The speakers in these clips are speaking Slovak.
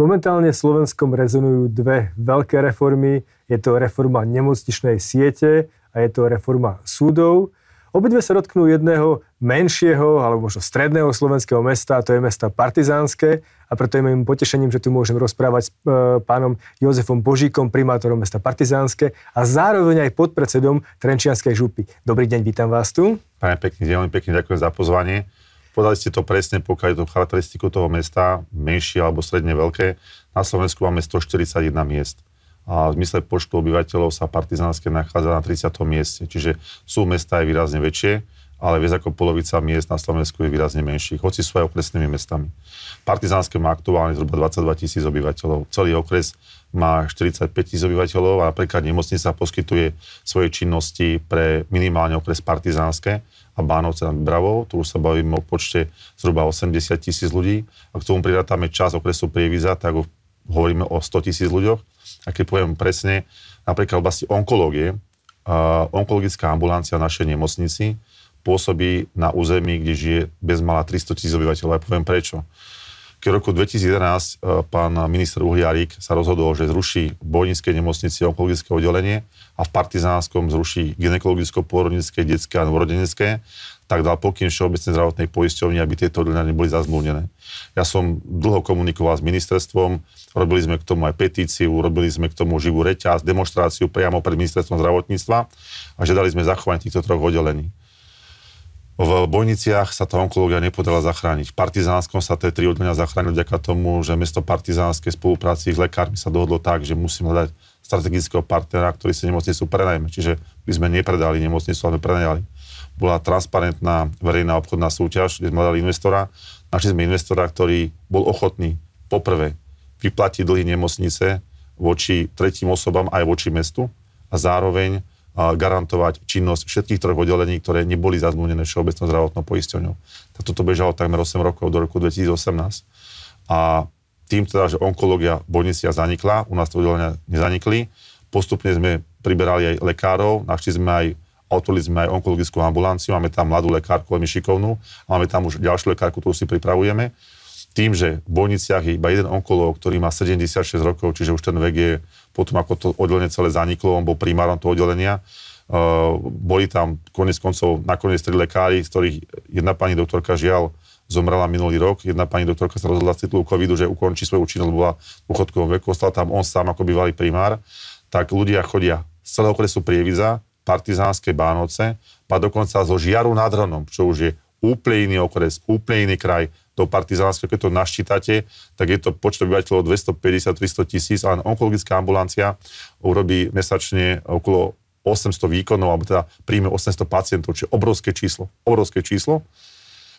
Momentálne v Slovenskom rezonujú dve veľké reformy. Je to reforma nemocničnej siete a je to reforma súdov. Obidve sa dotknú jedného menšieho alebo možno stredného slovenského mesta, a to je mesta Partizánske a preto je mojím potešením, že tu môžem rozprávať s e, pánom Jozefom Božíkom, primátorom mesta Partizánske a zároveň aj podpredsedom Trenčianskej župy. Dobrý deň, vítam vás tu. Pane pekný deň, pekne ďakujem za pozvanie. Podali ste to presne, pokiaľ je to charakteristiku toho mesta, menšie alebo stredne veľké. Na Slovensku máme 141 miest a v zmysle počtu obyvateľov sa Partizánske nachádza na 30. mieste. Čiže sú mesta aj výrazne väčšie, ale viac ako polovica miest na Slovensku je výrazne menších, hoci sú aj okresnými mestami. Partizánske má aktuálne zhruba 22 tisíc obyvateľov. Celý okres má 45 tisíc obyvateľov a napríklad nemocnica poskytuje svoje činnosti pre minimálne okres Partizánske a Bánovce nad Bravou. Tu už sa bavíme o počte zhruba 80 tisíc ľudí. A k tomu prirátame čas okresu Prieviza, tak hovoríme o 100 tisíc ľuďoch a keď poviem presne, napríklad v oblasti onkológie, onkologická ambulancia v našej nemocnici pôsobí na území, kde žije bezmala 300 tisíc obyvateľov. Ja poviem prečo. V roku 2011 uh, pán minister Uhliarik sa rozhodol, že zruší v Bojnickej nemocnici onkologické oddelenie a v Partizánskom zruší gynekologicko-pôrodnické, detské a novorodenecké, tak dal pokyn Všeobecnej zdravotnej poisťovni, aby tieto oddelenia neboli zazmluvnené. Ja som dlho komunikoval s ministerstvom, robili sme k tomu aj petíciu, robili sme k tomu živú reťaz, demonstráciu priamo pred ministerstvom zdravotníctva a žiadali sme zachovanie týchto troch oddelení. V Bojniciach sa tá onkológia nepodala zachrániť. V Partizánskom sa tie tri oddelenia zachránili vďaka tomu, že mesto Partizánske spolupráci s lekármi sa dohodlo tak, že musíme hľadať strategického partnera, ktorý si nemocnicu prenajme. Čiže my sme nepredali nemocnicu, ale prenajali bola transparentná verejná obchodná súťaž, kde sme hľadali investora. Našli sme investora, ktorý bol ochotný poprvé vyplatiť dlhy nemocnice voči tretím osobám aj voči mestu a zároveň garantovať činnosť všetkých troch oddelení, ktoré neboli zazmluvnené Všeobecnou zdravotnou poisťovňou. Tak toto bežalo takmer 8 rokov do roku 2018. A tým teda, že onkológia Bojnicia zanikla, u nás to oddelenia nezanikli, postupne sme priberali aj lekárov, našli sme aj otvorili sme aj onkologickú ambulanciu, máme tam mladú lekárku, veľmi šikovnú, máme tam už ďalšiu lekárku, ktorú si pripravujeme. Tým, že v Bojniciach je iba jeden onkológ, ktorý má 76 rokov, čiže už ten vek je potom, ako to oddelenie celé zaniklo, on bol primárom toho oddelenia, Uh, boli tam konec koncov nakoniec tri lekári, z ktorých jedna pani doktorka žiaľ zomrela minulý rok, jedna pani doktorka sa rozhodla z titulu covidu, že ukončí svoju činnosť, bola v uchodkovom veku, ostal tam on sám ako bývalý primár, tak ľudia chodia z celého okresu Prieviza, partizánske Bánoce, pa dokonca zo Žiaru nad Hronom, čo už je úplne iný okres, úplne iný kraj, do partizánskeho, keď to naštítate, tak je to počet obyvateľov 250-300 tisíc, ale onkologická ambulancia urobí mesačne okolo 800 výkonov, alebo teda príjme 800 pacientov, čiže obrovské číslo. Obrovské číslo.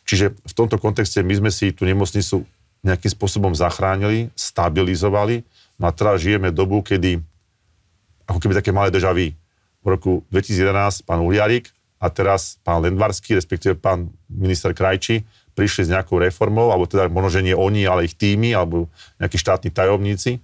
Čiže v tomto kontexte my sme si tú nemocnicu nejakým spôsobom zachránili, stabilizovali. No a teraz žijeme dobu, kedy ako keby také malé deja vu v roku 2011 pán Uliarik a teraz pán Lendvarský, respektíve pán minister Krajči, prišli s nejakou reformou, alebo teda možno, že nie oni, ale ich týmy, alebo nejakí štátni tajomníci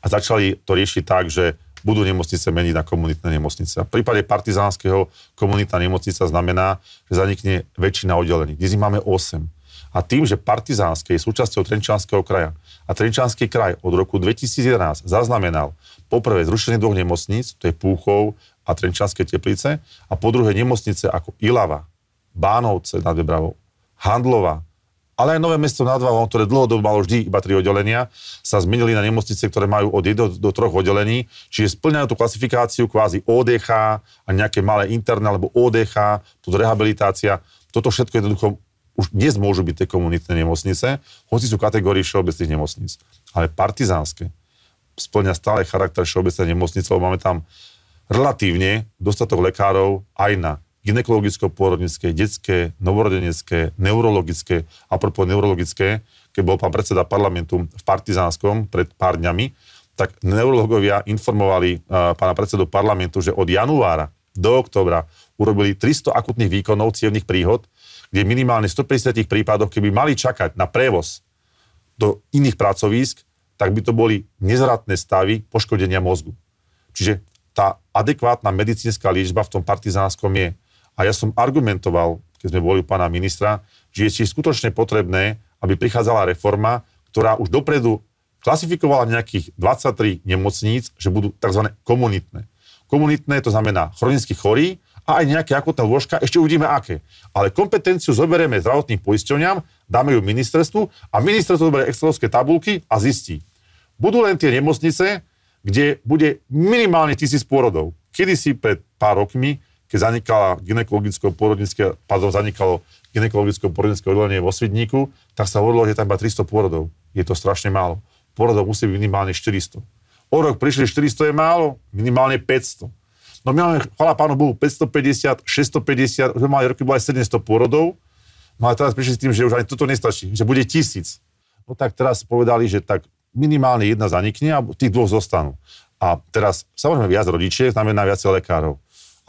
a začali to riešiť tak, že budú nemocnice meniť na komunitné nemocnice. A v prípade partizánskeho komunitná nemocnica znamená, že zanikne väčšina oddelení. Dnes máme 8. A tým, že Partizánske je súčasťou Trenčanského kraja a Trenčanský kraj od roku 2011 zaznamenal poprvé zrušenie dvoch nemocníc, to je Púchov a Trenčanské teplice, a po druhé nemocnice ako Ilava, Bánovce nad Vebravou, Handlova, ale aj Nové mesto nad Váhom, ktoré dlhodobo malo vždy iba tri oddelenia, sa zmenili na nemocnice, ktoré majú od 1 do 3 oddelení, čiže splňajú tú klasifikáciu kvázi ODH a nejaké malé interné alebo ODH, tu rehabilitácia. Toto všetko jednoducho už dnes môžu byť tie komunitné nemocnice, hoci sú kategórii všeobecných nemocníc. Ale partizánske splňa stále charakter všeobecnej nemocnice, lebo máme tam relatívne dostatok lekárov aj na ginekologicko-pôrodnické, detské, novorodenecké, neurologické, a propos neurologické, keď bol pán predseda parlamentu v Partizánskom pred pár dňami, tak neurologovia informovali uh, pána predsedu parlamentu, že od januára do oktobra urobili 300 akutných výkonov cievných príhod, kde minimálne 150 prípadoch, keby mali čakať na prevoz do iných pracovísk, tak by to boli nezratné stavy poškodenia mozgu. Čiže tá adekvátna medicínska liečba v tom partizánskom je. A ja som argumentoval, keď sme boli u pána ministra, že je skutočne potrebné, aby prichádzala reforma, ktorá už dopredu klasifikovala nejakých 23 nemocníc, že budú tzv. komunitné. Komunitné to znamená chronicky chorí a aj nejaké akutné lôžka, ešte uvidíme aké. Ale kompetenciu zoberieme zdravotným poisťovňam, dáme ju ministerstvu a ministerstvo zoberie excelovské tabulky a zistí. Budú len tie nemocnice, kde bude minimálne tisíc pôrodov. Kedy si pred pár rokmi, keď zanikala gynekologicko-porodnické, pardon, zanikalo gynekologicko-porodnické oddelenie vo Svidníku, tak sa hovorilo, že tam iba 300 pôrodov. Je to strašne málo porodov musí byť minimálne 400. O rok prišli 400 je málo, minimálne 500. No my máme, chvala pánu Bohu, 550, 650, už mali roky, bolo aj 700 porodov, no a teraz prišli s tým, že už ani toto nestačí, že bude tisíc. No tak teraz povedali, že tak minimálne jedna zanikne a tých dvoch zostanú. A teraz samozrejme viac rodičiek znamená viac lekárov.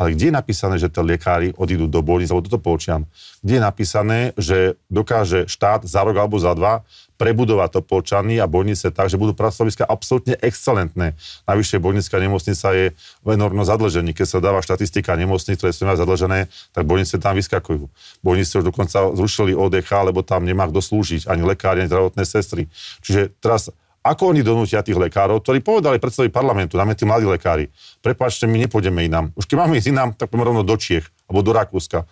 Ale kde je napísané, že tie lekári odídu do bolnic, alebo toto poučiam? Kde je napísané, že dokáže štát za rok alebo za dva prebudovať to počany a bolnice tak, že budú pracoviska absolútne excelentné. Najvyššie bolnická nemocnica je enormno zadlžený. Keď sa dáva štatistika nemocnic, ktoré sú zadlžené, tak bolnice tam vyskakujú. Bolnice už dokonca zrušili ODH, lebo tam nemá kto slúžiť, ani lekári, ani zdravotné sestry. Čiže teraz ako oni donútia tých lekárov, ktorí povedali predsedovi parlamentu, najmä tí mladí lekári, prepáčte, my nepôjdeme inám. Už keď máme ísť inám, tak poďme rovno do Čiech alebo do Rakúska.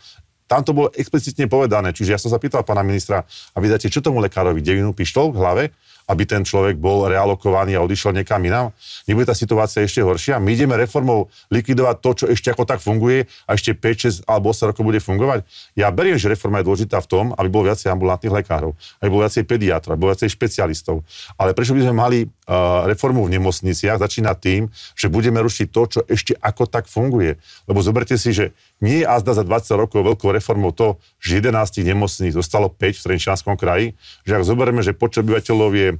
Tam to bolo explicitne povedané. Čiže ja som sa pýtal pána ministra, a vy dáte čo tomu lekárovi, devinu pištol v hlave, aby ten človek bol realokovaný a odišiel niekam inám. Nebude tá situácia ešte horšia. My ideme reformou likvidovať to, čo ešte ako tak funguje a ešte 5, 6 alebo 8 rokov bude fungovať. Ja beriem, že reforma je dôležitá v tom, aby bolo viacej ambulantných lekárov, aby bolo viacej pediatrov, aby bolo viacej špecialistov. Ale prečo by sme mali uh, reformu v nemocniciach? Začína tým, že budeme rušiť to, čo ešte ako tak funguje. Lebo zoberte si, že nie je azda za 20 rokov veľkou reformou to, že 11 nemocníc zostalo 5 v Trenčianskom kraji, že ak zoberieme, že počet obyvateľov je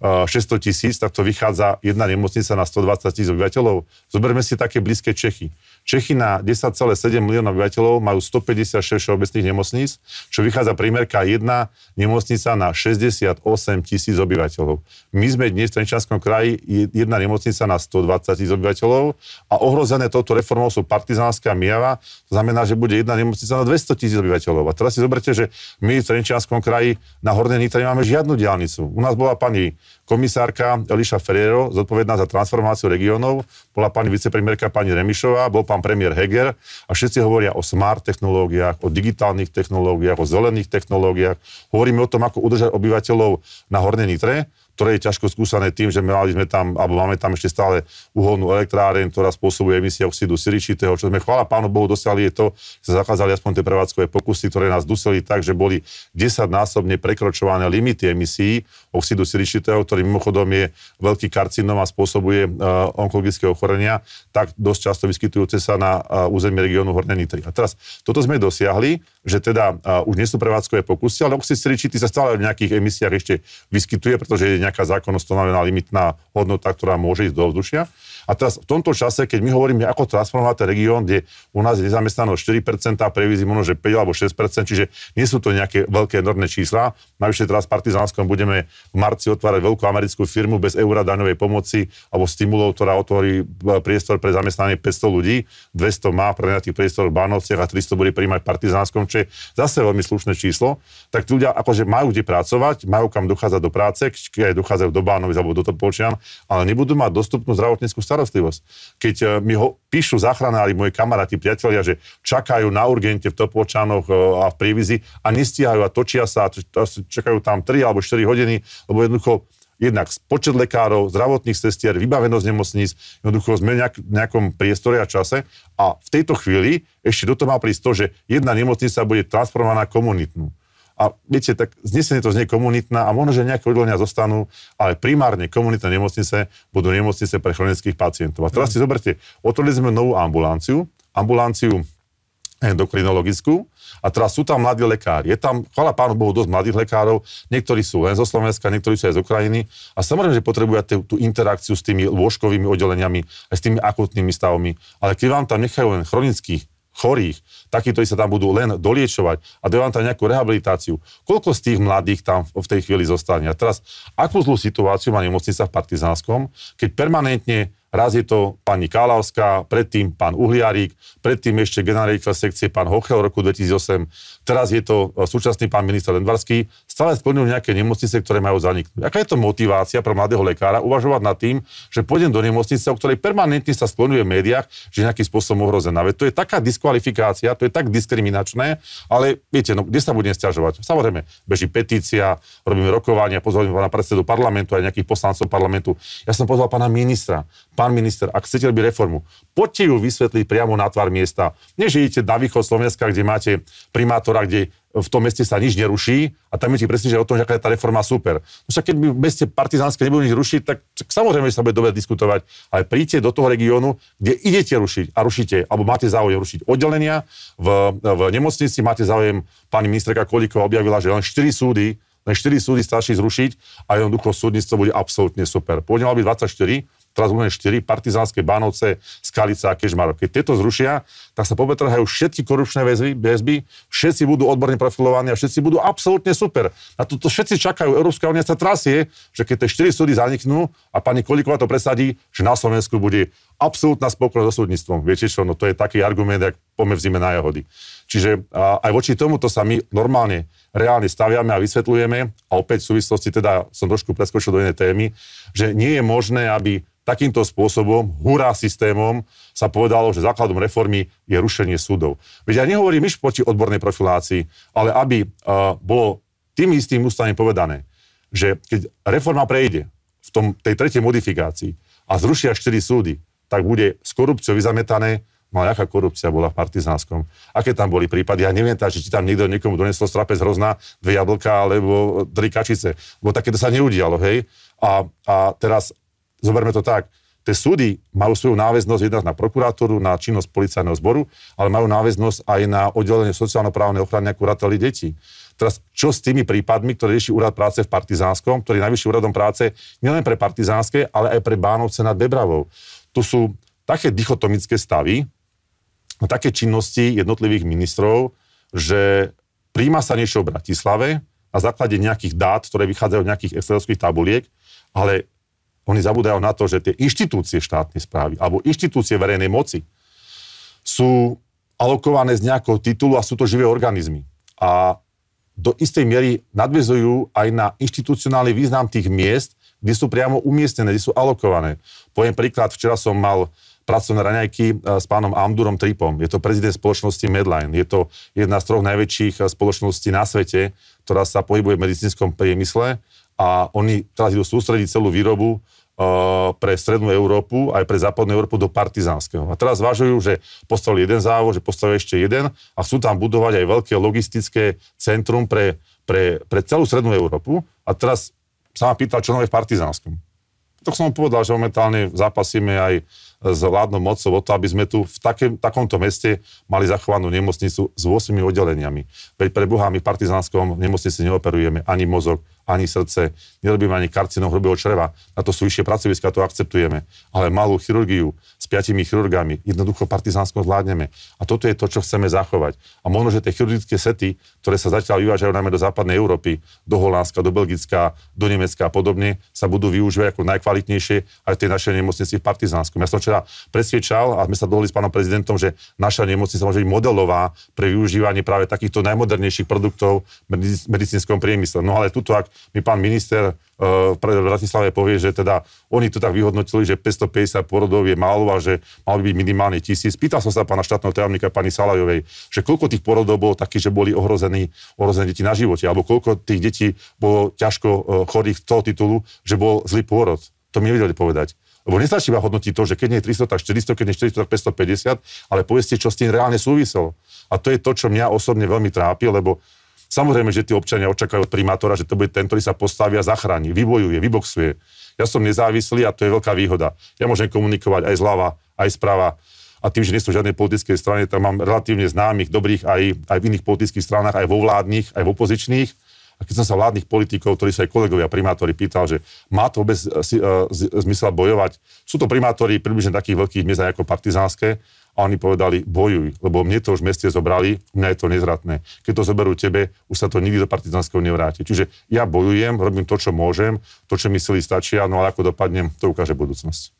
600 tisíc, tak to vychádza jedna nemocnica na 120 tisíc obyvateľov. Zoberme si také blízke Čechy. Čechy na 10,7 miliónov obyvateľov majú 156 všeobecných nemocníc, čo vychádza primerka jedna nemocnica na 68 tisíc obyvateľov. My sme dnes v Trenčanskom kraji jedna nemocnica na 120 tisíc obyvateľov a ohrozené touto reformou sú Partizánska Mijava, to znamená, že bude jedna nemocnica na 200 tisíc obyvateľov. A teraz si zoberte, že my v Trenčianskom kraji na Hornej Nitre nemáme žiadnu diálnicu. U nás bola pani komisárka Eliša Ferrero, zodpovedná za transformáciu regiónov, bola pani vicepremiérka pani Remišová, bol pán premiér Heger a všetci hovoria o smart technológiách, o digitálnych technológiách, o zelených technológiách. Hovoríme o tom, ako udržať obyvateľov na Hornej Nitre ktoré je ťažko skúsané tým, že mali sme tam, alebo máme tam ešte stále uholnú elektráreň, ktorá spôsobuje emisie oxidu siličitého, čo sme chvála pánu Bohu dosiahli je to, že sa zakázali aspoň tie prevádzkové pokusy, ktoré nás dusili tak, že boli 10-násobne prekročované limity emisí oxidu siličitého, ktorý mimochodom je veľký karcinom a spôsobuje uh, onkologické ochorenia, tak dosť často vyskytujúce sa na uh, území regiónu Hornej Nitry. A teraz toto sme dosiahli, že teda uh, už nie sú prevádzkové pokusy, ale oxid siličitý sa stále v nejakých emisiách ešte vyskytuje, pretože je nejaká zákonnosť stanovená limitná hodnota, ktorá môže ísť do ovzdušia. A teraz v tomto čase, keď my hovoríme, ako transformovať ten región, kde u nás je nezamestnanosť 4%, a prevízy možno, že 5 alebo 6%, čiže nie sú to nejaké veľké enormné čísla. Najvyššie teraz Partizánskom budeme v marci otvárať veľkú americkú firmu bez eura daňovej pomoci alebo stimulov, ktorá otvorí e, priestor pre zamestnanie 500 ľudí. 200 má pre priestor v Bánovciach a 300 bude príjmať Partizánskom, čo je zase veľmi slušné číslo. Tak ľudia akože majú kde pracovať, majú kam dochádzať do práce, keď dochádzajú do Bánovic alebo do Topolčian, ale nebudú mať dostupnú zdravotníckú starostlivosť. Keď e, mi ho píšu záchranári, moji kamaráti, priatelia, že čakajú na urgente v Topolčanoch e, a v Prievizi a nestíhajú a točia sa, čakajú tam 3 alebo 4 hodiny, lebo jednoducho jednak počet lekárov, zdravotných sestier, vybavenosť nemocníc, jednoducho sme nejak, nejakom priestore a čase a v tejto chvíli ešte do toho má prísť to, že jedna nemocnica bude transformovaná komunitnú. A viete, tak znesenie to znie komunitná a možno, že nejaké oddelenia zostanú, ale primárne komunitné nemocnice budú nemocnice pre chronických pacientov. A teraz si zoberte, otvorili sme novú ambulanciu, ambulanciu endokrinologickú a teraz sú tam mladí lekári. Je tam, chvala pánu Bohu, dosť mladých lekárov, niektorí sú len zo Slovenska, niektorí sú aj z Ukrajiny a samozrejme, že potrebujú tú interakciu s tými lôžkovými oddeleniami, aj s tými akutnými stavmi. Ale keď vám tam nechajú len chronických chorých, takí, ktorí sa tam budú len doliečovať a dajú vám tam nejakú rehabilitáciu. Koľko z tých mladých tam v tej chvíli zostane? A teraz, akú zlú situáciu má nemocnica v Partizánskom, keď permanentne Raz je to pani Kálavská, predtým pán Uhliarík, predtým ešte generálny sekcie pán Hochel v roku 2008, teraz je to e, súčasný pán minister Lendvarský, stále splňujú nejaké nemocnice, ktoré majú zaniknúť. Aká je to motivácia pre mladého lekára uvažovať nad tým, že pôjdem do nemocnice, o ktorej permanentne sa splňuje v médiách, že nejakým spôsobom ohrozená. Veď to je taká diskvalifikácia, to je tak diskriminačné, ale viete, no, kde sa budem stiažovať? Samozrejme, beží petícia, robíme rokovania, pozveme pána predsedu parlamentu aj nejakých poslancov parlamentu. Ja som pozval pána ministra, pán minister, ak chcete robiť reformu, poďte ju vysvetliť priamo na tvár miesta. Nežijete na východ Slovenska, kde máte primátora, kde v tom meste sa nič neruší a tam ti presne, o tom, že aká je tá reforma super. No však keď by v meste partizánske nebudú nič rušiť, tak, tak samozrejme, že sa bude dobre diskutovať, ale príďte do toho regiónu, kde idete rušiť a rušíte, alebo máte záujem rušiť oddelenia. V, v nemocnici máte záujem, pani ministerka Kolíková objavila, že len 4 súdy len 4 súdy stačí zrušiť a jednoducho súdnictvo bude absolútne super. Pôvodne mal byť 24, teraz budeme 4, Partizánske, Bánovce, Skalica a Kežmarok. Keď tieto zrušia, tak sa pobetrhajú všetky korupčné väzby, väzby, všetci budú odborne profilovaní a všetci budú absolútne super. Na toto všetci čakajú. Európska únia sa trasie, že keď tie 4 súdy zaniknú a pani Kolíková to presadí, že na Slovensku bude absolútna spokojnosť so súdnictvom. Viete čo, no to je taký argument, ak pomevzíme na jahody. Čiže a, aj voči tomuto sa my normálne, reálne staviame a vysvetľujeme, a opäť v súvislosti teda som trošku preskočil do inej témy, že nie je možné, aby takýmto spôsobom, hurá systémom, sa povedalo, že základom reformy je rušenie súdov. Veď ja nehovorím myš proti odbornej profilácii, ale aby uh, bolo tým istým ústavom povedané, že keď reforma prejde v tom, tej tretej modifikácii a zrušia 4 súdy, tak bude s korupciou vyzametané, No a aká korupcia bola v Partizánskom? Aké tam boli prípady? Ja neviem, tá, či tam niekto niekomu donesol strapec hrozná, dve jablka alebo tri kačice. Lebo takéto sa neudialo, hej? A, a teraz zoberme to tak, tie súdy majú svoju náväznosť jednak na prokurátoru, na činnosť policajného zboru, ale majú náväznosť aj na oddelenie sociálno-právnej ochrany a kurately detí. Teraz, čo s tými prípadmi, ktoré rieši úrad práce v Partizánskom, ktorý je najvyšší úradom práce nielen pre Partizánske, ale aj pre Bánovce nad Bebravou. Tu sú také dichotomické stavy, také činnosti jednotlivých ministrov, že príjma sa niečo v Bratislave na základe nejakých dát, ktoré vychádzajú z nejakých excelovských tabuliek, ale oni zabúdajú na to, že tie inštitúcie štátnej správy alebo inštitúcie verejnej moci sú alokované z nejakého titulu a sú to živé organizmy. A do istej miery nadvezujú aj na inštitucionálny význam tých miest, kde sú priamo umiestnené, kde sú alokované. Poviem príklad, včera som mal pracovné raňajky e, s pánom Amdurom Tripom. Je to prezident spoločnosti Medline. Je to jedna z troch najväčších e, spoločností na svete, ktorá sa pohybuje v medicínskom priemysle a oni teraz idú sústrediť celú výrobu uh, pre strednú Európu aj pre západnú Európu do partizánskeho. A teraz zvažujú, že postavili jeden závod, že postavili ešte jeden a chcú tam budovať aj veľké logistické centrum pre, pre, pre celú strednú Európu. A teraz sa ma pýtal, čo nové v partizánskom. Tak som povedal, že momentálne zápasíme aj s vládnou mocou o to, aby sme tu v takém, takomto meste mali zachovanú nemocnicu s 8 oddeleniami. Veď pre Boha my v partizánskom nemocnici neoperujeme ani mozog, ani srdce, nerobíme ani karcinom hrubého čreva. Na to sú vyššie pracoviska, to akceptujeme. Ale malú chirurgiu s piatimi chirurgami jednoducho partizánskom zvládneme. A toto je to, čo chceme zachovať. A možno, že tie chirurgické sety, ktoré sa zatiaľ vyvážajú najmä do západnej Európy, do Holandska, do Belgická, do Nemecka a podobne, sa budú využívať ako najkvalitnejšie aj v tej našej nemocnici v Partizánskom. Ja som včera presviečal a sme sa dohodli s pánom prezidentom, že naša nemocnica môže byť modelová pre využívanie práve takýchto najmodernejších produktov v medicínskom priemysle. No ale tuto, ak mi pán minister uh, v Bratislave povie, že teda oni to tak vyhodnotili, že 550 porodov je málo a že mal by byť minimálne tisíc. Pýtal som sa pána štátneho tajomníka pani Salajovej, že koľko tých porodov bolo takých, že boli ohrození, ohrozené deti na živote, alebo koľko tých detí bolo ťažko uh, chorých z toho titulu, že bol zlý pôrod. To mi nevedeli povedať. Lebo nestačí iba hodnotiť to, že keď nie je 300, tak 400, keď nie je 400, tak 550, ale povedzte, čo s tým reálne súviselo. A to je to, čo mňa osobne veľmi trápi, lebo Samozrejme, že tí občania očakajú od primátora, že to bude ten, ktorý sa postaví a zachráni, vybojuje, vyboxuje. Ja som nezávislý a to je veľká výhoda. Ja môžem komunikovať aj zľava, aj zprava. A tým, že nie sú žiadnej politickej strane, tak mám relatívne známych, dobrých aj, aj v iných politických stranách, aj vo vládnych, aj v opozičných. A keď som sa vládnych politikov, ktorí sú aj kolegovia primátori, pýtal, že má to vôbec uh, zmysel bojovať. Sú to primátori približne takých veľkých miest ako partizánske, a oni povedali, bojuj, lebo mne to už meste zobrali, mňa je to nezratné. Keď to zoberú tebe, už sa to nikdy do partizánskeho nevráti. Čiže ja bojujem, robím to, čo môžem, to, čo mi sily stačia, no ale ako dopadnem, to ukáže budúcnosť.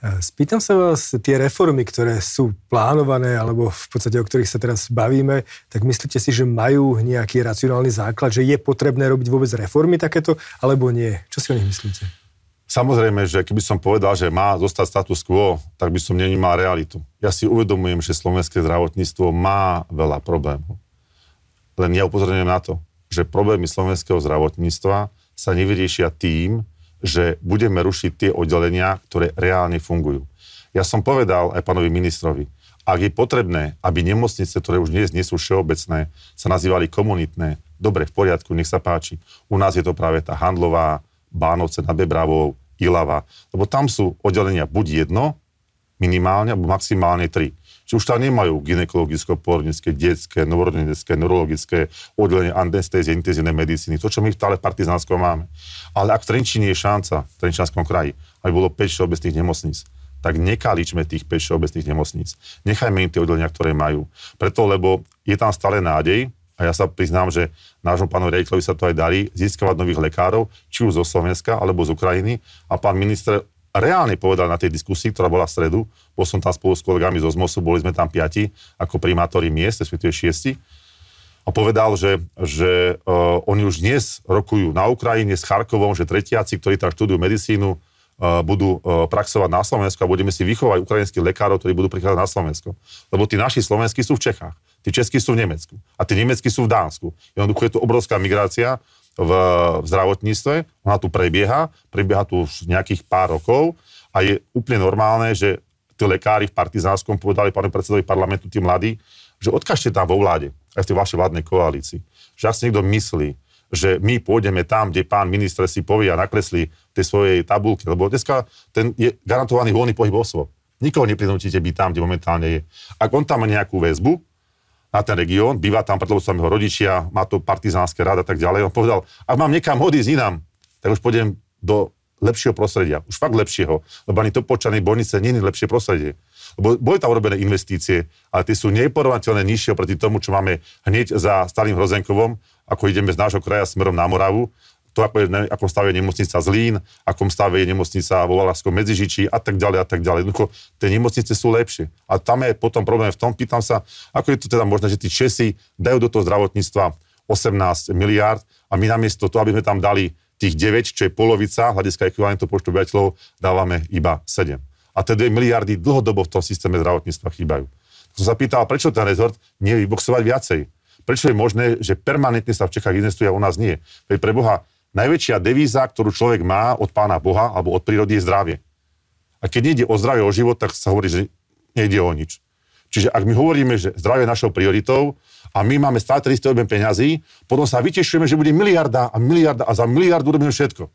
Spýtam sa vás, tie reformy, ktoré sú plánované, alebo v podstate o ktorých sa teraz bavíme, tak myslíte si, že majú nejaký racionálny základ, že je potrebné robiť vôbec reformy takéto, alebo nie? Čo si o nich myslíte? Samozrejme, že keby som povedal, že má zostať status quo, tak by som nevnímal realitu. Ja si uvedomujem, že slovenské zdravotníctvo má veľa problémov. Len ja upozorňujem na to, že problémy slovenského zdravotníctva sa nevyriešia tým, že budeme rušiť tie oddelenia, ktoré reálne fungujú. Ja som povedal aj pánovi ministrovi, ak je potrebné, aby nemocnice, ktoré už dnes nie sú všeobecné, sa nazývali komunitné, dobre, v poriadku, nech sa páči. U nás je to práve tá Handlová, Bánovce nad Bebravou, Ilava, lebo tam sú oddelenia buď jedno, minimálne, alebo maximálne tri. Čiže už tam nemajú ginekologicko-porodnické, detské, novorodenecké, neurologické oddelenie anestézie, intenzívnej medicíny, to, čo my v stále Partizánskom máme. Ale ak v Trenčine je šanca, v Trenčanskom kraji, aby bolo 5 všeobecných nemocníc, tak nekaličme tých 5 všeobecných nemocníc. Nechajme im tie oddelenia, ktoré majú. Preto, lebo je tam stále nádej, a ja sa priznám, že nášmu pánu rejiteľovi sa to aj darí, získavať nových lekárov, či už zo Slovenska alebo z Ukrajiny. A pán minister reálne povedal na tej diskusii, ktorá bola v stredu, bol som tam spolu s kolegami zo ZMOSu, boli sme tam piati ako primátori miest, respektíve šiesti, a povedal, že, že uh, oni už dnes rokujú na Ukrajine s Charkovom, že tretiaci, ktorí tam študujú medicínu, uh, budú uh, praxovať na Slovensku a budeme si vychovať ukrajinských lekárov, ktorí budú prichádzať na Slovensko. Lebo tí naši slovenskí sú v Čechách, tí českí sú v Nemecku a tí nemeckí sú v Dánsku. Jednoducho je tu obrovská migrácia v, v zdravotníctve, ona tu prebieha, prebieha tu už nejakých pár rokov a je úplne normálne, že tí lekári v Partizánskom povedali pánu predsedovi parlamentu, tí mladí, že odkažte tam vo vláde, aj v tej vašej vládnej koalícii. Že ak si niekto myslí, že my pôjdeme tam, kde pán minister si povie a nakreslí tej svojej tabulky, lebo dneska ten je garantovaný voľný pohyb osôb. Nikoho neprinútite byť tam, kde momentálne je. Ak on tam má nejakú väzbu, na ten región, býva tam, pretože sú jeho rodičia, má to partizánske rád a tak ďalej. On povedal, ak mám niekam odísť inám, tak už pôjdem do lepšieho prostredia, už fakt lepšieho, lebo ani to počanej bolnice nie je lepšie prostredie. Lebo boli tam urobené investície, ale tie sú neporovnateľné nižšie oproti tomu, čo máme hneď za starým Hrozenkovom, ako ideme z nášho kraja smerom na Moravu to, ako je, ako stave nemocnica Zlín, akom stave je nemocnica vo Valarskom Medzižiči a tak ďalej a tak ďalej. Jednoducho, tie nemocnice sú lepšie. A tam je potom problém v tom, pýtam sa, ako je to teda možné, že tí Česi dajú do toho zdravotníctva 18 miliárd a my namiesto toho, aby sme tam dali tých 9, čo je polovica hľadiska ekvivalentu počtu obyvateľov, dávame iba 7. A tie 2 miliardy dlhodobo v tom systéme zdravotníctva chýbajú. Som sa pýtal, prečo ten rezort nie vyboxovať viacej? Prečo je možné, že permanentne sa v Čechách investuje a u nás nie? Veď pre Boha, najväčšia devíza, ktorú človek má od pána Boha alebo od prírody je zdravie. A keď nejde o zdravie, o život, tak sa hovorí, že nejde o nič. Čiže ak my hovoríme, že zdravie je našou prioritou a my máme stále ten istý objem peňazí, potom sa vytešujeme, že bude miliarda a miliarda a za miliardu robíme všetko.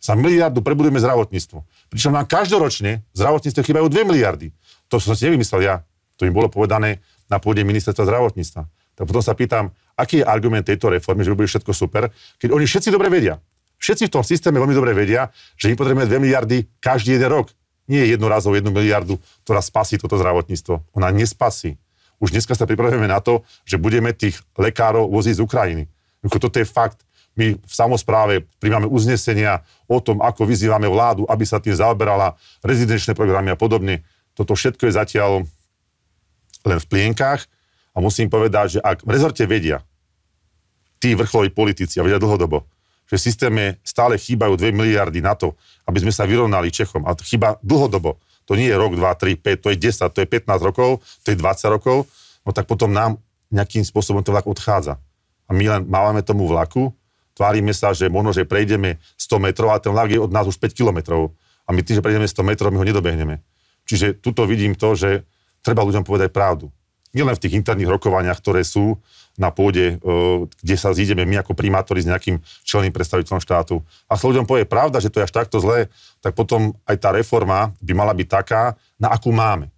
Za miliardu prebudujeme zdravotníctvo. Pričom nám každoročne v zdravotníctve chýbajú 2 miliardy. To som si nevymyslel ja. To im bolo povedané na pôde ministerstva zdravotníctva. Tak potom sa pýtam, aký je argument tejto reformy, že boli všetko super, keď oni všetci dobre vedia. Všetci v tom systéme veľmi dobre vedia, že my potrebujeme 2 miliardy každý jeden rok. Nie jednorazov 1 miliardu, ktorá spasí toto zdravotníctvo. Ona nespasí. Už dneska sa pripravujeme na to, že budeme tých lekárov voziť z Ukrajiny. Toto je fakt. My v samozpráve príjmame uznesenia o tom, ako vyzývame vládu, aby sa tým zaoberala, rezidenčné programy a podobne. Toto všetko je zatiaľ len v plienkách a musím povedať, že ak v rezorte vedia, tí vrcholoví politici, a vedia dlhodobo, že v systéme stále chýbajú 2 miliardy na to, aby sme sa vyrovnali Čechom, a to chýba dlhodobo, to nie je rok, 2, 3, 5, to je 10, to je 15 rokov, to je 20 rokov, no tak potom nám nejakým spôsobom ten vlak odchádza. A my len mávame tomu vlaku, tvárime sa, že možno, že prejdeme 100 metrov, a ten vlak je od nás už 5 kilometrov. A my tým, že prejdeme 100 metrov, my ho nedobehneme. Čiže tuto vidím to, že treba ľuďom povedať pravdu nielen v tých interných rokovaniach, ktoré sú na pôde, e, kde sa zídeme my ako primátori s nejakým čelným predstaviteľom štátu. A sa ľuďom povie pravda, že to je až takto zlé, tak potom aj tá reforma by mala byť taká, na akú máme.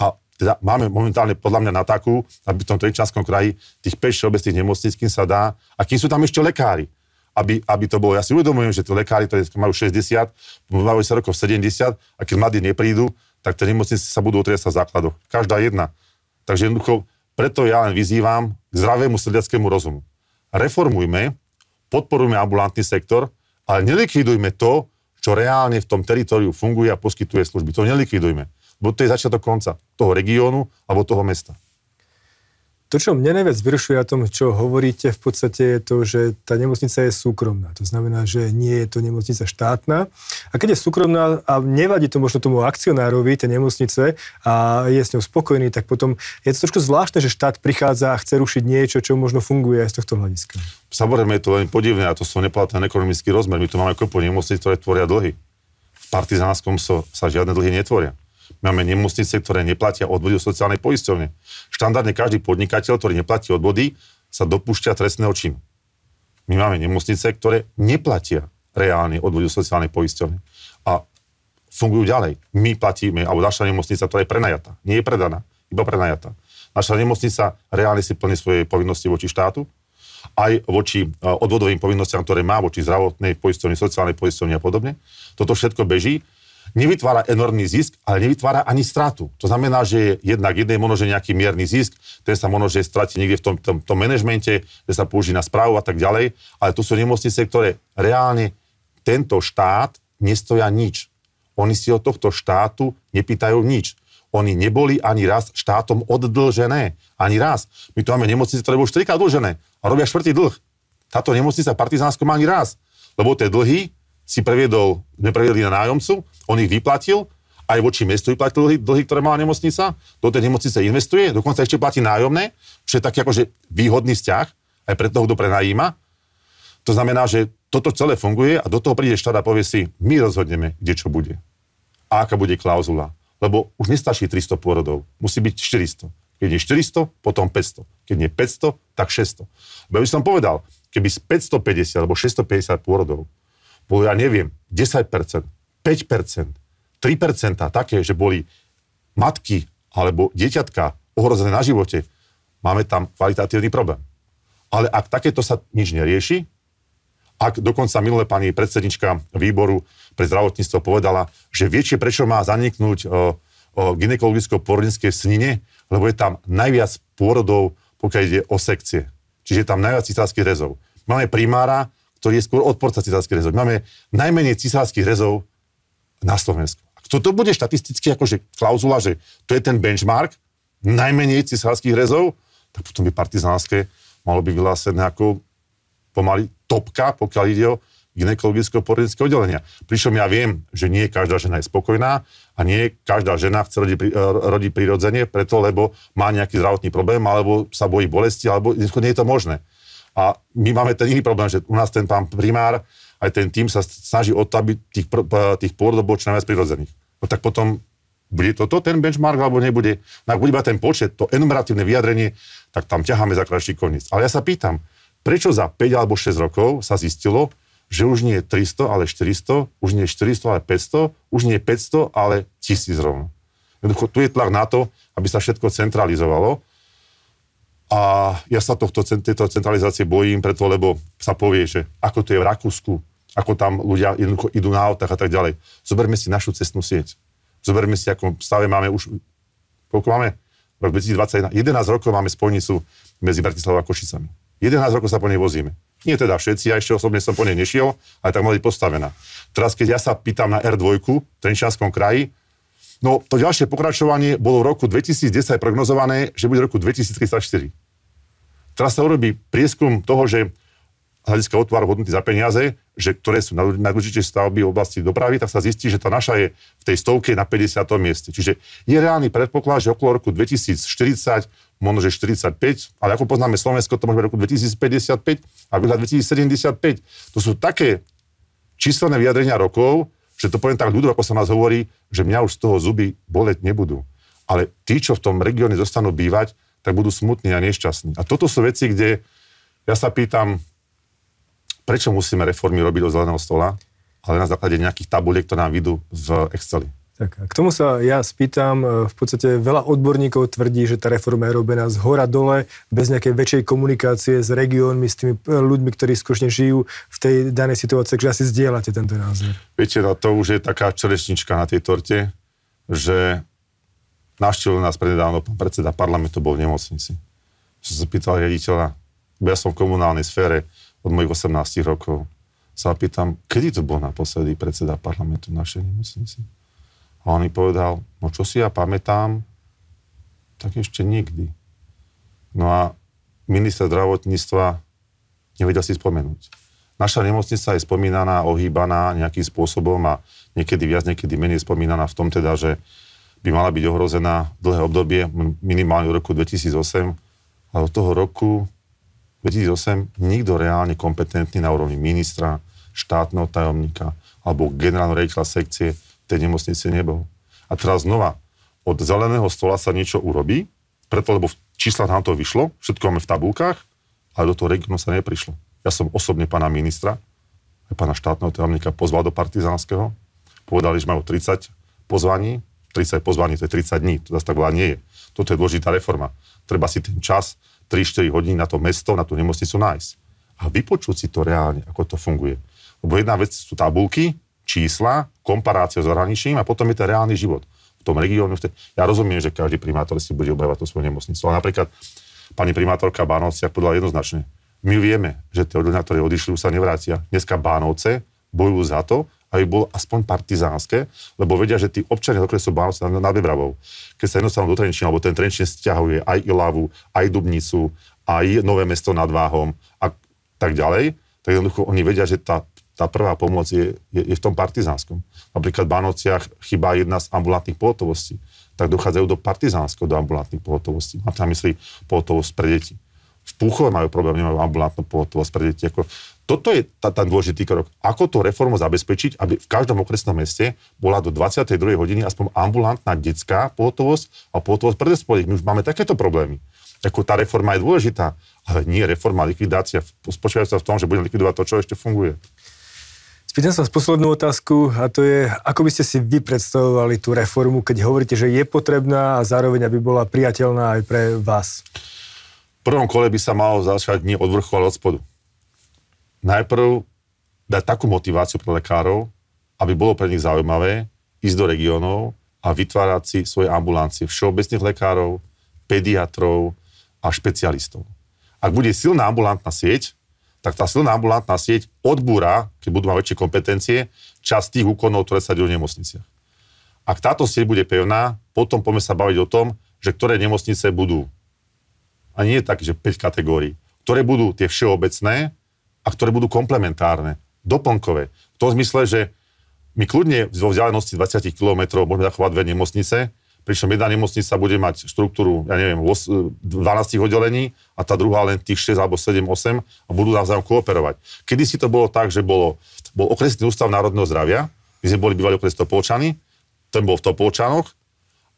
A teda máme momentálne podľa mňa na takú, aby v tom Trenčanskom kraji tých 5 všeobecných nemocníc, kým sa dá, a kým sú tam ešte lekári. Aby, aby to bolo, ja si uvedomujem, že tí lekári, ktorí majú 60, majú sa rokov 70 a keď mladí neprídu, tak tie nemocnice sa budú otriasať v základoch. Každá jedna. Takže jednoducho, preto ja len vyzývam k zdravému srdiackému rozumu. Reformujme, podporujme ambulantný sektor, ale nelikvidujme to, čo reálne v tom teritoriu funguje a poskytuje služby. To nelikvidujme. Lebo to je začiatok konca toho regiónu alebo toho mesta. To, čo mne najviac vyrušuje na tom, čo hovoríte, v podstate je to, že tá nemocnica je súkromná. To znamená, že nie je to nemocnica štátna. A keď je súkromná a nevadí to možno tomu akcionárovi, tej nemocnice, a je s ňou spokojný, tak potom je to trošku zvláštne, že štát prichádza a chce rušiť niečo, čo možno funguje aj z tohto hľadiska. Samozrejme je to veľmi podivné a to sú neplatné ekonomický rozmer. My tu máme kopu nemocnic, ktoré tvoria dlhy. V partizánskom so, sa žiadne dlhy netvoria. Máme nemocnice, ktoré neplatia odvody do sociálnej poisťovne. Štandardne každý podnikateľ, ktorý neplatí odvody, sa dopúšťa trestného činu. My máme nemocnice, ktoré neplatia reálne odvody do sociálnej poisťovne. A fungujú ďalej. My platíme, alebo naša nemocnica, ktorá je prenajatá. Nie je predaná, iba prenajatá. Naša nemocnica reálne si plní svoje povinnosti voči štátu, aj voči e, odvodovým povinnostiam, ktoré má voči zdravotnej poisťovni, sociálnej poisťovni a podobne. Toto všetko beží nevytvára enormný zisk, ale nevytvára ani stratu. To znamená, že jednak jednej možno, že nejaký mierny zisk, ten sa možno, že stratí niekde v tom, tom, tom manažmente, že sa použije na správu a tak ďalej, ale tu sú nemocnice, ktoré reálne tento štát nestoja nič. Oni si od tohto štátu nepýtajú nič. Oni neboli ani raz štátom oddlžené. Ani raz. My tu máme nemocnice, ktoré boli štyrikrát dlžené a robia štvrtý dlh. Táto nemocnica Partizánsko má ani raz. Lebo tie dlhy si previedol, nepreviedli na nájomcu, on ich vyplatil, aj voči mestu vyplatil dlhy, dlhy, ktoré mala nemocnica, do tej nemocnice investuje, dokonca ešte platí nájomné, čo je taký akože výhodný vzťah aj pre toho, kto prenajíma. To znamená, že toto celé funguje a do toho príde štát a povie si, my rozhodneme, kde čo bude. A aká bude klauzula. Lebo už nestačí 300 pôrodov, musí byť 400. Keď je 400, potom 500. Keď nie 500, tak 600. Lebo by som povedal, keby z 550 alebo 650 pôrodov bolo, ja neviem, 10%, 5%, 3% také, že boli matky alebo dieťatka ohrozené na živote, máme tam kvalitatívny problém. Ale ak takéto sa nič nerieši, ak dokonca minulé pani predsednička výboru pre zdravotníctvo povedala, že viete, prečo má zaniknúť o, o gynekologicko-porodnické snine, lebo je tam najviac pôrodov, pokiaľ ide o sekcie. Čiže je tam najviac císarských rezov. Máme primára, ktorý je skôr odporca cisárskych rezov. Máme najmenej cisárskych rezov na Slovensku. Ak toto bude štatisticky akože klauzula, že to je ten benchmark, najmenej cisárskych rezov, tak potom by partizánske malo by vyhlásené ako pomaly topka, pokiaľ ide o gynekologicko-porodnické oddelenia. Pričom ja viem, že nie každá žena je spokojná a nie každá žena chce rodiť, rodiť prirodzene, preto lebo má nejaký zdravotný problém, alebo sa bojí bolesti, alebo nie je to možné. A my máme ten iný problém, že u nás ten pán primár, aj ten tým sa snaží o to, aby tých, tých pôrodov bolo čo najviac prirodzených. No tak potom bude toto ten benchmark, alebo nebude. No ak bude iba ten počet, to enumeratívne vyjadrenie, tak tam ťaháme za kratší koniec. Ale ja sa pýtam, prečo za 5 alebo 6 rokov sa zistilo, že už nie je 300, ale 400, už nie je 400, ale 500, už nie je 500, ale 1000 rovno. Jednoducho tu je tlak na to, aby sa všetko centralizovalo a ja sa tohto, tejto centralizácie bojím preto, lebo sa povie, že ako to je v Rakúsku, ako tam ľudia jednoducho idú na autách a tak ďalej. Zoberme si našu cestnú sieť. Zoberme si, ako stave máme už, koľko máme? Rok 2021. 11 rokov máme spojnicu medzi Bratislavou a Košicami. 11 rokov sa po nej vozíme. Nie teda všetci, ja ešte osobne som po nej nešiel, ale tak mali postavená. Teraz, keď ja sa pýtam na R2 v Trenčianskom kraji, no to ďalšie pokračovanie bolo v roku 2010 prognozované, že bude v roku 2034. Teraz sa urobí prieskum toho, že hľadiska otváru hodnoty za peniaze, že, ktoré sú najdôležitejšie stavby v oblasti dopravy, tak sa zistí, že tá naša je v tej stovke na 50. mieste. Čiže je reálny predpoklad, že okolo roku 2040, možno že 45, ale ako poznáme Slovensko, to môže byť roku 2055 a 2075. To sú také číselné vyjadrenia rokov, že to poviem tak ľudov, ako sa nás hovorí, že mňa už z toho zuby boleť nebudú. Ale tí, čo v tom regióne zostanú bývať, tak budú smutní a nešťastní. A toto sú veci, kde ja sa pýtam, prečo musíme reformy robiť do zeleného stola, ale na základe nejakých tabuliek, ktoré nám vidú v Exceli. Tak, a k tomu sa ja spýtam, e, v podstate veľa odborníkov tvrdí, že tá reforma je robená z hora dole, bez nejakej väčšej komunikácie s regiónmi, s tými e, ľuďmi, ktorí skutočne žijú v tej danej situácii, takže asi zdieľate tento názor. Viete, no to už je taká čerešnička na tej torte, že Navštívil nás prednedávno pán predseda parlamentu, bol v nemocnici. Som sa pýtal riaditeľa, ja som v komunálnej sfére od mojich 18 rokov. sa pýtam, kedy to bol naposledy predseda parlamentu v našej nemocnici? A on mi povedal, no čo si ja pamätám, tak ešte nikdy. No a minister zdravotníctva nevedel si spomenúť. Naša nemocnica je spomínaná, ohýbaná nejakým spôsobom a niekedy viac, niekedy menej spomínaná v tom teda, že by mala byť ohrozená dlhé obdobie, minimálne v roku 2008, ale od toho roku 2008 nikto reálne kompetentný na úrovni ministra, štátneho tajomníka alebo generálneho rejiteľa sekcie tej nemocnice nebol. A teraz znova, od zeleného stola sa niečo urobí, preto lebo v číslach nám to vyšlo, všetko máme v tabulkách, ale do toho regionu sa neprišlo. Ja som osobne pána ministra, aj pána štátneho tajomníka pozval do Partizánskeho, povedali, že majú 30 pozvaní, 30 pozvaní, to je 30 dní, to zase tak veľa nie je. Toto je dôležitá reforma. Treba si ten čas, 3-4 hodiny na to mesto, na tú nemocnicu nájsť. A vypočuť si to reálne, ako to funguje. Lebo jedna vec sú tabulky, čísla, komparácia s zahraničím a potom je ten reálny život v tom regióne. Ja rozumiem, že každý primátor si bude obávať tú svoju nemocnicu. Ale napríklad pani primátorka Bánovcia povedala jednoznačne, my vieme, že tie oddelenia, ktoré odišli, už sa nevrátia. Dneska Bánovce bojujú za to, aby bolo aspoň partizánske, lebo vedia, že tí občania ktoré sú Bánovce nad Bebravou, keď sa jednostavne do Trenčína, alebo ten Trenčín stiahuje aj Ilavu, aj Dubnicu, aj Nové mesto nad Váhom a tak ďalej, tak jednoducho oni vedia, že tá, tá prvá pomoc je, je, je v tom partizánskom. Napríklad v Bánovciach chýba jedna z ambulantných pohotovostí, tak dochádzajú do partizánskeho, do ambulantných pohotovostí. Mám na mysli pohotovosť pre deti. V Púchove majú problém, nemajú ambulantnú pohotovosť pre deti. Ako, toto je ten dôležitý krok. Ako tú reformu zabezpečiť, aby v každom okresnom meste bola do 22. hodiny aspoň ambulantná detská pohotovosť a pohotovosť pre dospelých. My už máme takéto problémy. Ako tá reforma je dôležitá, ale nie reforma, likvidácia. Spočívajú sa v tom, že budeme likvidovať to, čo ešte funguje. Spýtam sa poslednú otázku a to je, ako by ste si vy predstavovali tú reformu, keď hovoríte, že je potrebná a zároveň aby bola priateľná aj pre vás? V prvom kole by sa malo začať nie od vrchu, ale od spodu najprv dať takú motiváciu pre lekárov, aby bolo pre nich zaujímavé ísť do regiónov a vytvárať si svoje ambulancie všeobecných lekárov, pediatrov a špecialistov. Ak bude silná ambulantná sieť, tak tá silná ambulantná sieť odbúra, keď budú mať väčšie kompetencie, časť tých úkonov, ktoré sa dejú v nemocniciach. Ak táto sieť bude pevná, potom poďme sa baviť o tom, že ktoré nemocnice budú, a nie je tak, že 5 kategórií, ktoré budú tie všeobecné, a ktoré budú komplementárne, doplnkové. V tom zmysle, že my kľudne vo vzdialenosti 20 km môžeme zachovať dve nemocnice, pričom jedna nemocnica bude mať štruktúru, ja neviem, 12 oddelení a tá druhá len tých 6 alebo 7, 8 a budú navzájom kooperovať. Kedy si to bolo tak, že bolo, bol okresný ústav národného zdravia, my sme boli bývali okres Topolčany, ten bol v Topolčanoch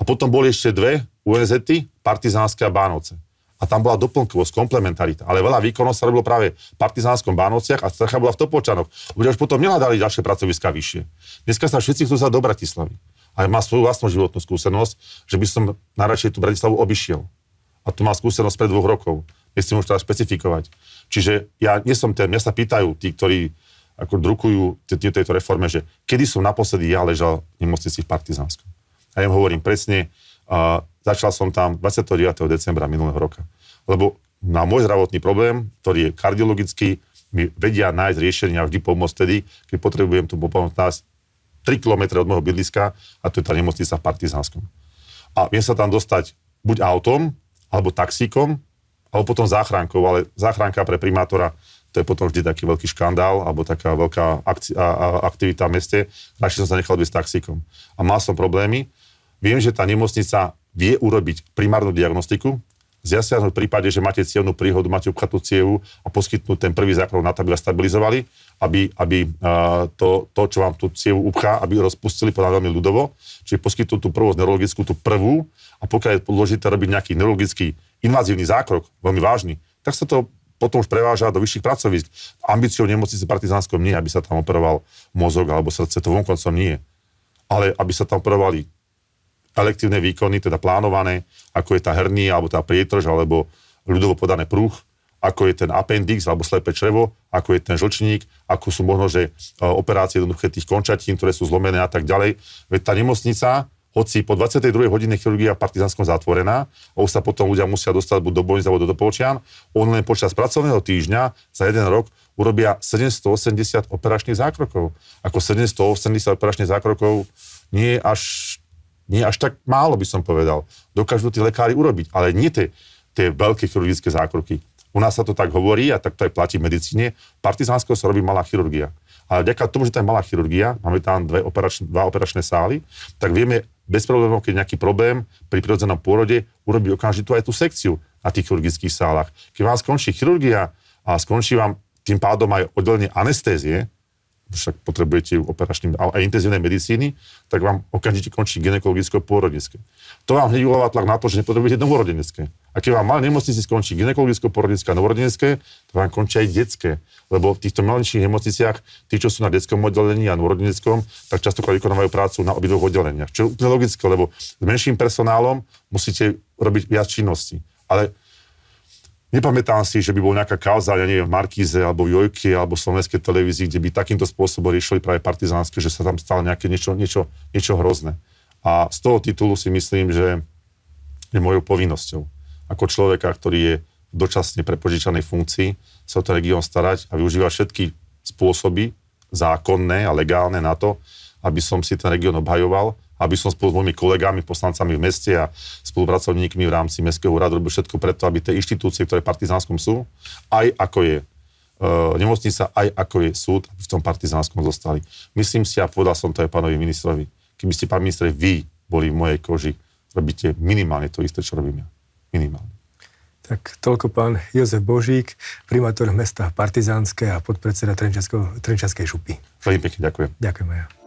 a potom boli ešte dve UNZ, Partizánske a Bánovce a tam bola doplnkovosť, komplementarita. Ale veľa výkonov sa robilo práve v partizánskom Bánociach a strecha bola v Topočanoch. Ľudia už potom nehľadali ďalšie pracoviska vyššie. Dneska sa všetci chcú sa do Bratislavy. A má svoju vlastnú životnú skúsenosť, že by som najradšej tú Bratislavu obišiel. A tu má skúsenosť pred dvoch rokov. Nechcem už teraz špecifikovať. Čiže ja nie som ten, mňa sa pýtajú tí, ktorí ako drukujú tejto reforme, že kedy som naposledy ja ležal v nemocnici v Partizánskom. Ja im hovorím presne, uh, začal som tam 29. decembra minulého roka lebo na môj zdravotný problém, ktorý je kardiologický, mi vedia nájsť riešenia a vždy pomôcť tedy, keď potrebujem tu pomoc nás 3 km od môjho bydliska a to je tá nemocnica v Partizánskom. A viem sa tam dostať buď autom, alebo taxíkom, alebo potom záchrankou, ale záchranka pre primátora to je potom vždy taký veľký škandál alebo taká veľká akci- a, a, aktivita v meste. Radšej som sa nechal byť s taxíkom. A mal som problémy. Viem, že tá nemocnica vie urobiť primárnu diagnostiku, zasiahnuť v prípade, že máte cievnú príhodu, máte upchatú cievu a poskytnúť ten prvý zákrok na to, aby vás stabilizovali, aby, aby to, to, čo vám tú cievu upchá, aby rozpustili podľa veľmi ľudovo, čiže poskytnúť tú prvú neurologickú, tú prvú a pokiaľ je dôležité robiť nejaký neurologický invazívny zákrok, veľmi vážny, tak sa to potom už preváža do vyšších pracovisk. Ambíciou nemocnice Partizánskom nie, aby sa tam operoval mozog alebo srdce, to vonkoncom nie. Ale aby sa tam operovali elektívne výkony, teda plánované, ako je tá hernia, alebo tá prietrž, alebo ľudovo podané prúh, ako je ten appendix alebo slepé črevo, ako je ten žlčník, ako sú možno, že e, operácie jednoduché tých končatín, ktoré sú zlomené a tak ďalej. Veď tá nemocnica hoci po 22. hodine chirurgia v Partizánskom zatvorená, a už sa potom ľudia musia dostať buď do bojnic alebo do Topolčian, on len počas pracovného týždňa za jeden rok urobia 780 operačných zákrokov. Ako 780 operačných zákrokov nie je až, nie je až tak málo, by som povedal. Dokážu tí lekári urobiť, ale nie tie, tie veľké chirurgické zákroky. U nás sa to tak hovorí a tak to aj platí v medicíne. Partizánsko sa robí malá chirurgia. Ale vďaka tomu, že to je malá chirurgia, máme tam dve operačné, dva operačné sály, tak vieme bez problémov, keď nejaký problém pri prirodzenom pôrode, urobiť okamžite aj tú sekciu na tých chirurgických sálach. Keď vám skončí chirurgia a skončí vám tým pádom aj oddelenie anestézie, však potrebujete operačný a intenzívnej medicíny, tak vám okamžite končí ginekologicko-pôrodnické. To vám hneď uľavá tlak na to, že nepotrebujete novorodenecké. A keď vám malé nemocnici skončí ginekologicko-pôrodnické a novorodenecké, to vám končí aj detské. Lebo v týchto malejších nemocniciach, tí, čo sú na detskom oddelení a novorodeneckom, tak často vykonávajú prácu na obidvoch oddeleniach. Čo je úplne logické, lebo s menším personálom musíte robiť viac činností. Ale Nepamätám si, že by bol nejaká kauza, ja neviem, v Markíze, alebo v Jojke, alebo v slovenskej televízii, kde by takýmto spôsobom riešili práve partizánske, že sa tam stalo nejaké niečo, niečo, niečo hrozné. A z toho titulu si myslím, že je mojou povinnosťou ako človeka, ktorý je v dočasne prepožičanej funkcii, sa o ten región starať a využívať všetky spôsoby zákonné a legálne na to, aby som si ten región obhajoval aby som spolu s mojimi kolegami, poslancami v meste a spolupracovníkmi v rámci Mestského úradu robil všetko preto, aby tie inštitúcie, ktoré v Partizánskom sú, aj ako je uh, nemocnica, aj ako je súd, v tom Partizánskom zostali. Myslím si, a povedal som to aj pánovi ministrovi, keby ste, pán minister, vy boli v mojej koži, robíte minimálne to isté, čo robím ja. Minimálne. Tak toľko pán Jozef Božík, primátor mesta Partizánske a podpredseda Trenčanskej župy. Veľmi pekne ďakujem. Ďakujem aj ja.